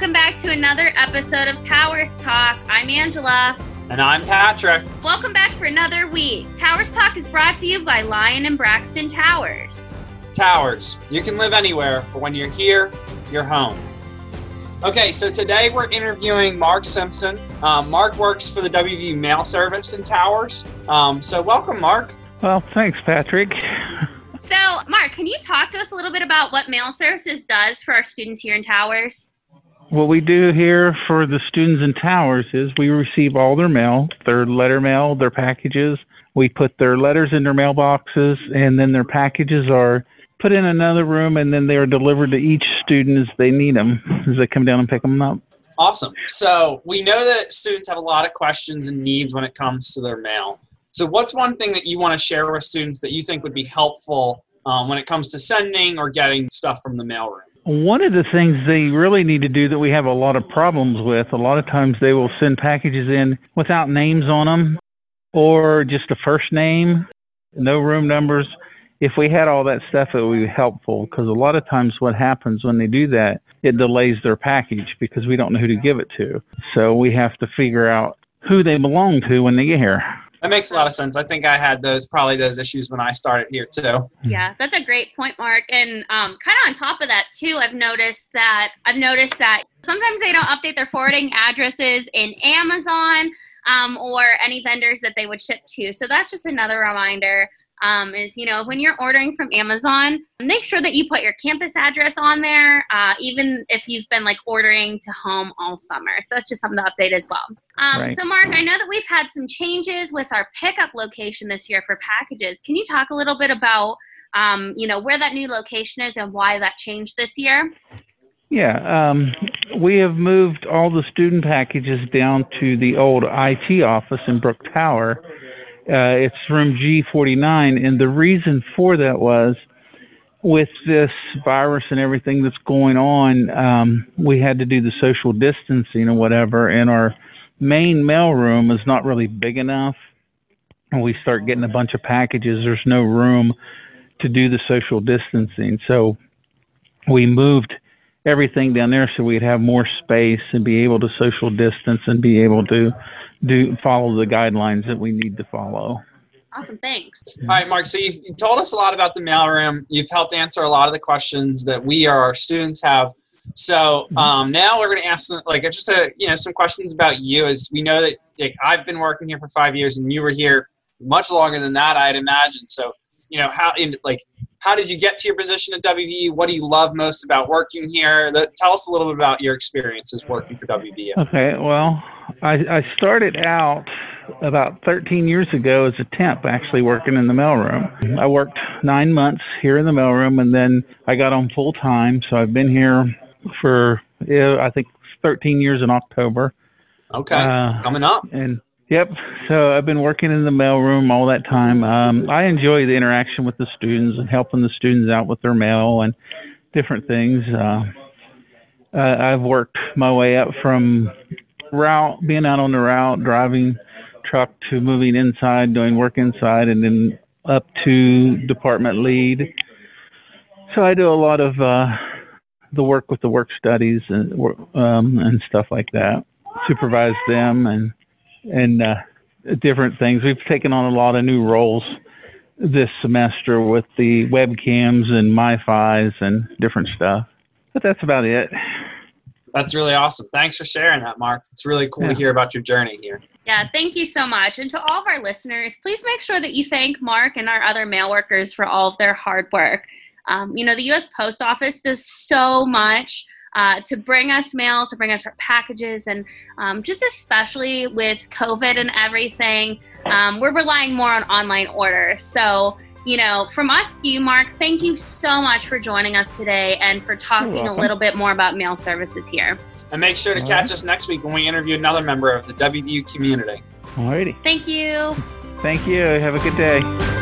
Welcome back to another episode of Towers Talk. I'm Angela. And I'm Patrick. Welcome back for another week. Towers Talk is brought to you by Lyon and Braxton Towers. Towers. You can live anywhere, but when you're here, you're home. Okay, so today we're interviewing Mark Simpson. Um, Mark works for the WVU Mail Service in Towers. Um, so, welcome, Mark. Well, thanks, Patrick. So, Mark, can you talk to us a little bit about what Mail Services does for our students here in Towers? What we do here for the students in Towers is we receive all their mail, their letter mail, their packages. We put their letters in their mailboxes, and then their packages are put in another room, and then they are delivered to each student as they need them, as they come down and pick them up. Awesome. So, we know that students have a lot of questions and needs when it comes to their mail. So, what's one thing that you want to share with students that you think would be helpful um, when it comes to sending or getting stuff from the mailroom? One of the things they really need to do that we have a lot of problems with, a lot of times they will send packages in without names on them or just a first name, no room numbers. If we had all that stuff, it would be helpful because a lot of times what happens when they do that, it delays their package because we don't know who to give it to. So we have to figure out who they belong to when they get here. That makes a lot of sense. I think I had those probably those issues when I started here too. Yeah, that's a great point, Mark. And um, kind of on top of that too, I've noticed that I've noticed that sometimes they don't update their forwarding addresses in Amazon um, or any vendors that they would ship to. So that's just another reminder um, is you know when you're ordering from amazon make sure that you put your campus address on there uh, even if you've been like ordering to home all summer so that's just something to update as well um, Right. so mark i know that we've had some changes with our pickup location this year for packages can you talk a little bit about um, you know where that new location is and why that changed this year Yeah, um, we have moved all the student packages down to the old IT office in Brooke Tower. Uh, it's room G49, and the reason for that was with this virus and everything that's going on, um, we had to do the social distancing or whatever, and our main mail room is not really big enough. And we start getting a bunch of packages, there's no room to do the social distancing. So we moved everything down there so we'd have more space and be able to social distance and be able to do follow the guidelines that we need to follow. awesome thanks All right, Mark. So you've you told us a lot about the mailroom. You've helped answer a lot of the questions that we or our students have. So um, now we're going to ask some, like just a you know some questions about you. As we know that like, I've been working here for five years, and you were here much longer than that, I'd imagine. So you know how in like how did you get to your position at WVU? What do you love most about working here? Tell us a little bit about your experiences working for WVU. Okay, well, I, I started out about 13 years ago as a temp, actually working in the mailroom. I worked nine months here in the mailroom, and then I got on full time. So I've been here for I think 13 years in October. Okay, Uh, coming up. And yep, so I've been working in the mailroom all that time. Um, I enjoy the interaction with the students and helping the students out with their mail and different things. Uh, I've worked my way up from route, being out on the route, driving truck to moving inside, doing work inside, and then up to department lead. So I do a lot of uh, the work with the work studies and um, and stuff like that. Supervise them and and uh, different things. We've taken on a lot of new roles this semester with the webcams and MiFi's and different stuff. But that's about it. That's really awesome. Thanks for sharing that, Mark. It's really cool Yeah. to hear about your journey here. Yeah, thank you so much. And to all of our listeners, please make sure that you thank Mark and our other mail workers for all of their hard work. Um, you know, the U.S. Post Office does so much uh, to bring us mail, to bring us our packages, and um, just especially with COVID and everything, um, we're relying more on online orders. So, you know, from us to you, Mark, thank you so much for joining us today and for talking a little bit more about mail services here. And make sure to catch right. us next week when we interview another member of the WVU community. Alrighty. Thank you. Thank you. Have a good day.